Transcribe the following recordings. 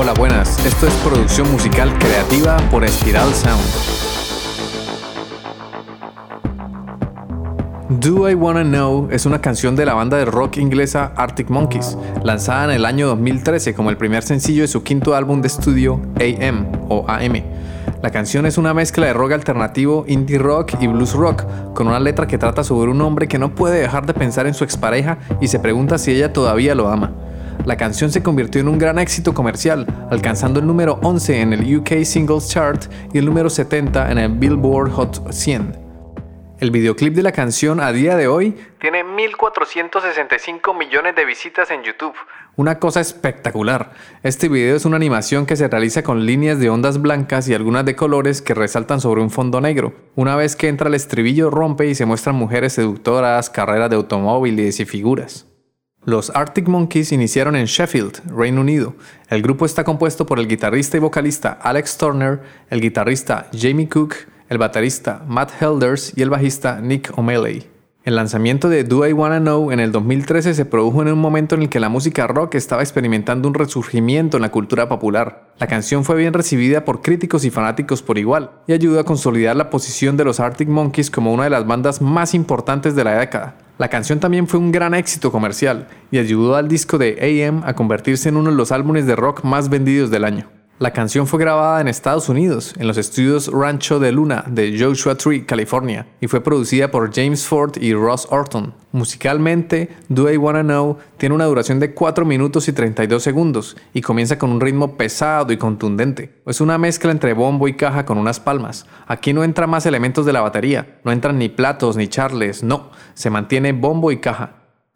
Hola, buenas. Esto es producción musical creativa por Espiral Sound. Do I Wanna Know es una canción de la banda de rock inglesa Arctic Monkeys, lanzada en el año 2013 como el primer sencillo de su quinto álbum de estudio AM o AM. La canción es una mezcla de rock alternativo, indie rock y blues rock, con una letra que trata sobre un hombre que no puede dejar de pensar en su expareja y se pregunta si ella todavía lo ama. La canción se convirtió en un gran éxito comercial, alcanzando el número 11 en el UK Singles Chart y el número 70 en el Billboard Hot 100. El videoclip de la canción a día de hoy tiene 1.465 millones de visitas en YouTube. Una cosa espectacular. Este video es una animación que se realiza con líneas de ondas blancas y algunas de colores que resaltan sobre un fondo negro. Una vez que entra el estribillo rompe y se muestran mujeres seductoras, carreras de automóviles y figuras. Los Arctic Monkeys iniciaron en Sheffield, Reino Unido. El grupo está compuesto por el guitarrista y vocalista Alex Turner, el guitarrista Jamie Cook, el baterista Matt Helders y el bajista Nick O'Malley. El lanzamiento de Do I Wanna Know en el 2013 se produjo en un momento en el que la música rock estaba experimentando un resurgimiento en la cultura popular. La canción fue bien recibida por críticos y fanáticos por igual, y ayudó a consolidar la posición de los Arctic Monkeys como una de las bandas más importantes de la década. La canción también fue un gran éxito comercial y ayudó al disco de AM a convertirse en uno de los álbumes de rock más vendidos del año. La canción fue grabada en Estados Unidos, en los estudios Rancho de Luna de Joshua Tree, California, y fue producida por James Ford y Ross Orton. Musicalmente, Do I Wanna Know tiene una duración de 4 minutos y 32 segundos y comienza con un ritmo pesado y contundente. Es una mezcla entre bombo y caja con unas palmas. Aquí no entran más elementos de la batería, no entran ni platos ni charles, no, se mantiene bombo y caja.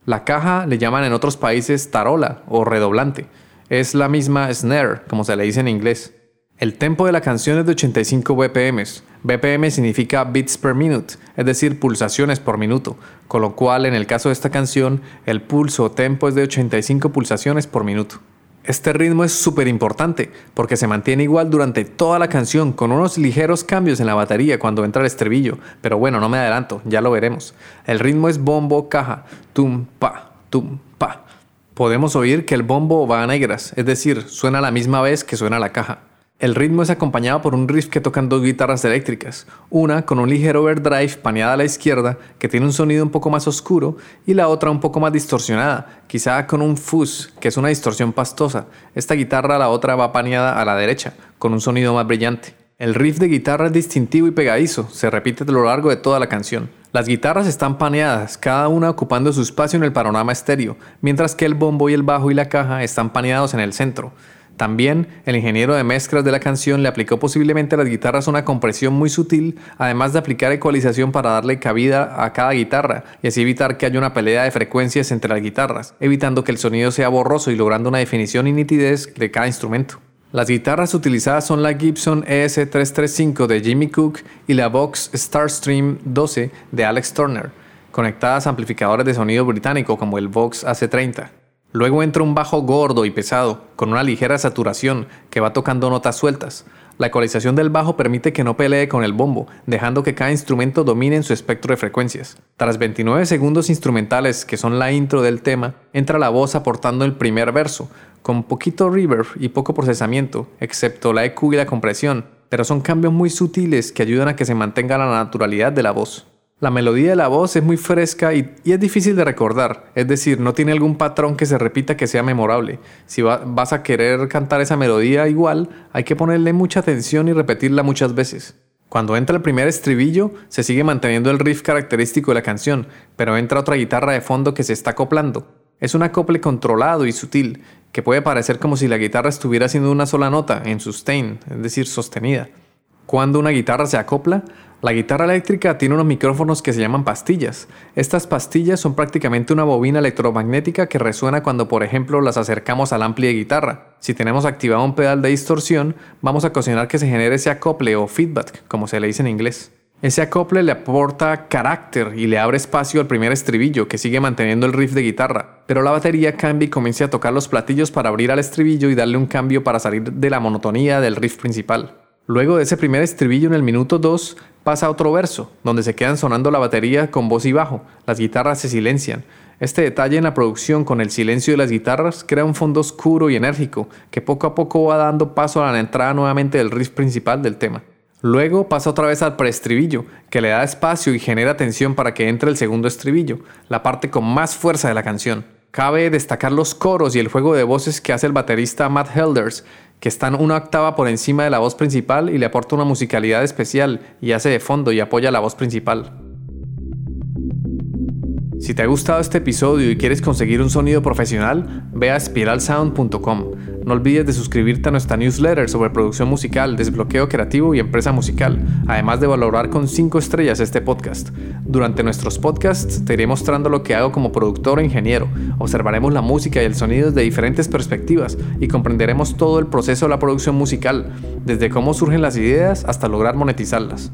La caja le llaman en otros países tarola o redoblante es la misma snare, como se le dice en inglés. El tempo de la canción es de 85 BPM. BPM significa beats per minute, es decir, pulsaciones por minuto, con lo cual en el caso de esta canción el pulso o tempo es de 85 pulsaciones por minuto. Este ritmo es súper importante porque se mantiene igual durante toda la canción con unos ligeros cambios en la batería cuando entra el estribillo, pero bueno, no me adelanto, ya lo veremos. El ritmo es bombo, caja, tum, pa, tum, pa podemos oír que el bombo va a negras, es decir, suena la misma vez que suena la caja. El ritmo es acompañado por un riff que tocan dos guitarras eléctricas, una con un ligero overdrive paneada a la izquierda que tiene un sonido un poco más oscuro y la otra un poco más distorsionada, quizá con un fuzz, que es una distorsión pastosa. Esta guitarra la otra va paneada a la derecha, con un sonido más brillante. El riff de guitarra es distintivo y pegadizo, se repite a lo largo de toda la canción. Las guitarras están paneadas, cada una ocupando su espacio en el panorama estéreo, mientras que el bombo y el bajo y la caja están paneados en el centro. También, el ingeniero de mezclas de la canción le aplicó posiblemente a las guitarras una compresión muy sutil, además de aplicar ecualización para darle cabida a cada guitarra y así evitar que haya una pelea de frecuencias entre las guitarras, evitando que el sonido sea borroso y logrando una definición y nitidez de cada instrumento. Las guitarras utilizadas son la Gibson ES335 de Jimmy Cook y la Vox Starstream 12 de Alex Turner, conectadas a amplificadores de sonido británico como el Vox AC30. Luego entra un bajo gordo y pesado, con una ligera saturación, que va tocando notas sueltas. La ecualización del bajo permite que no pelee con el bombo, dejando que cada instrumento domine en su espectro de frecuencias. Tras 29 segundos instrumentales, que son la intro del tema, entra la voz aportando el primer verso, con poquito reverb y poco procesamiento, excepto la EQ y la compresión, pero son cambios muy sutiles que ayudan a que se mantenga la naturalidad de la voz. La melodía de la voz es muy fresca y, es difícil de recordar, es decir, no tiene algún patrón que se repita que sea memorable. Si vas a querer cantar esa melodía igual, hay que ponerle mucha atención y repetirla muchas veces. Cuando entra el primer estribillo, se sigue manteniendo el riff característico de la canción, pero entra otra guitarra de fondo que se está acoplando. Es un acople controlado y sutil, que puede parecer como si la guitarra estuviera haciendo una sola nota, en sustain, es decir, sostenida. Cuando una guitarra se acopla, la guitarra eléctrica tiene unos micrófonos que se llaman pastillas. Estas pastillas son prácticamente una bobina electromagnética que resuena cuando, por ejemplo, las acercamos al ampli de guitarra. Si tenemos activado un pedal de distorsión, vamos a ocasionar que se genere ese acople o feedback, como se le dice en inglés. Ese acople le aporta carácter y le abre espacio al primer estribillo que sigue manteniendo el riff de guitarra, pero la batería cambia y comienza a tocar los platillos para abrir al estribillo y darle un cambio para salir de la monotonía del riff principal. Luego de ese primer estribillo en el minuto 2 pasa a otro verso, donde se quedan sonando la batería con voz y bajo, las guitarras se silencian. Este detalle en la producción con el silencio de las guitarras crea un fondo oscuro y enérgico que poco a poco va dando paso a la entrada nuevamente del riff principal del tema. Luego pasa otra vez al preestribillo, que le da espacio y genera tensión para que entre el segundo estribillo, la parte con más fuerza de la canción. Cabe destacar los coros y el juego de voces que hace el baterista Matt Helders, que están una octava por encima de la voz principal y le aporta una musicalidad especial y hace de fondo y apoya la voz principal. Si te ha gustado este episodio y quieres conseguir un sonido profesional, ve a spiralsound.com. No olvides de suscribirte a nuestra newsletter sobre producción musical, desbloqueo creativo y empresa musical, además de valorar con 5 estrellas este podcast. Durante nuestros podcasts te iré mostrando lo que hago como productor e ingeniero, observaremos la música y el sonido desde diferentes perspectivas y comprenderemos todo el proceso de la producción musical, desde cómo surgen las ideas hasta lograr monetizarlas.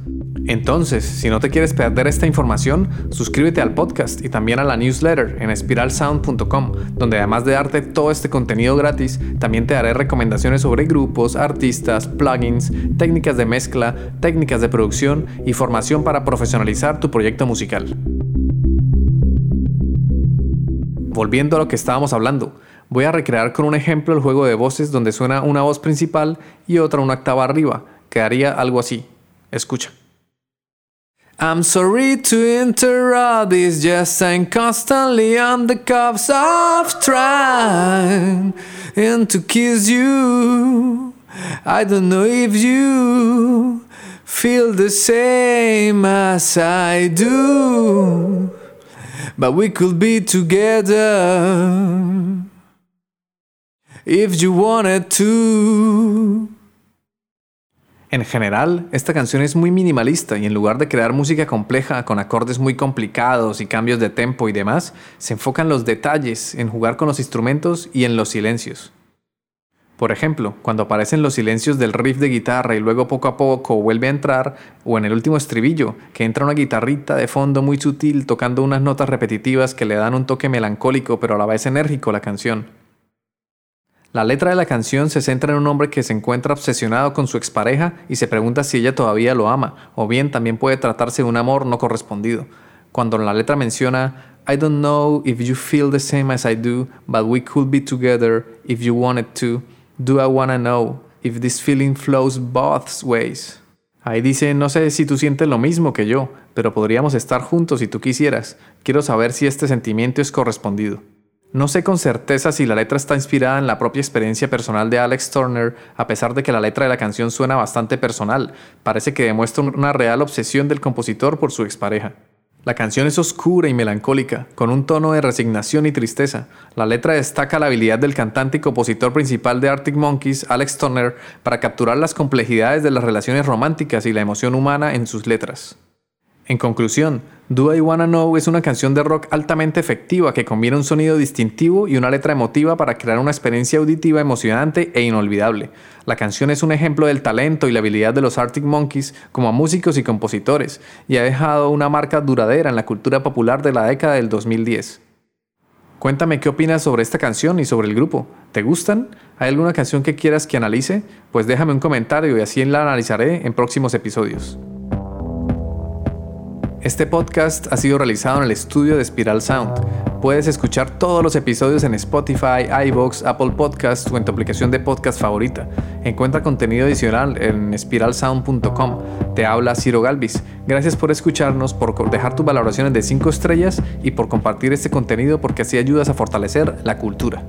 Entonces, si no te quieres perder esta información, suscríbete al podcast y también a la newsletter en spiralsound.com, donde además de darte todo este contenido gratis, también te daré recomendaciones sobre grupos, artistas, plugins, técnicas de mezcla, técnicas de producción y formación para profesionalizar tu proyecto musical. Volviendo a lo que estábamos hablando, voy a recrear con un ejemplo el juego de voces donde suena una voz principal y otra una octava arriba. Quedaría algo así. Escucha. I'm sorry to interrupt this, just I'm constantly on the cuffs of trying and to kiss you. I don't know if you feel the same as I do, but we could be together if you wanted to. En general, esta canción es muy minimalista y en lugar de crear música compleja con acordes muy complicados y cambios de tempo y demás, se enfoca en los detalles, en jugar con los instrumentos y en los silencios. Por ejemplo, cuando aparecen los silencios del riff de guitarra y luego poco a poco vuelve a entrar, o en el último estribillo, que entra una guitarrita de fondo muy sutil tocando unas notas repetitivas que le dan un toque melancólico pero a la vez enérgico a la canción. La letra de la canción se centra en un hombre que se encuentra obsesionado con su expareja y se pregunta si ella todavía lo ama, o bien también puede tratarse de un amor no correspondido. Cuando la letra menciona I don't know if you feel the same as I do, but we could be together if you wanted to. Do I wanna know if this feeling flows both ways? Ahí dice, no sé si tú sientes lo mismo que yo, pero podríamos estar juntos si tú quisieras. Quiero saber si este sentimiento es correspondido. No sé con certeza si la letra está inspirada en la propia experiencia personal de Alex Turner, a pesar de que la letra de la canción suena bastante personal. Parece que demuestra una real obsesión del compositor por su expareja. La canción es oscura y melancólica, con un tono de resignación y tristeza. La letra destaca la habilidad del cantante y compositor principal de Arctic Monkeys, Alex Turner, para capturar las complejidades de las relaciones románticas y la emoción humana en sus letras. En conclusión, Do I Wanna Know es una canción de rock altamente efectiva que combina un sonido distintivo y una letra emotiva para crear una experiencia auditiva emocionante e inolvidable. La canción es un ejemplo del talento y la habilidad de los Arctic Monkeys como músicos y compositores, y ha dejado una marca duradera en la cultura popular de la década del 2010. Cuéntame qué opinas sobre esta canción y sobre el grupo. ¿Te gustan? ¿Hay alguna canción que quieras que analice? Pues déjame un comentario y así la analizaré en próximos episodios. Este podcast ha sido realizado en el estudio de Spiral Sound. Puedes escuchar todos los episodios en Spotify, iVoox, Apple Podcasts o en tu aplicación de podcast favorita. Encuentra contenido adicional en spiralsound.com. Te habla Ciro Galvis. Gracias por escucharnos, por dejar tus valoraciones de 5 estrellas y por compartir este contenido porque así ayudas a fortalecer la cultura.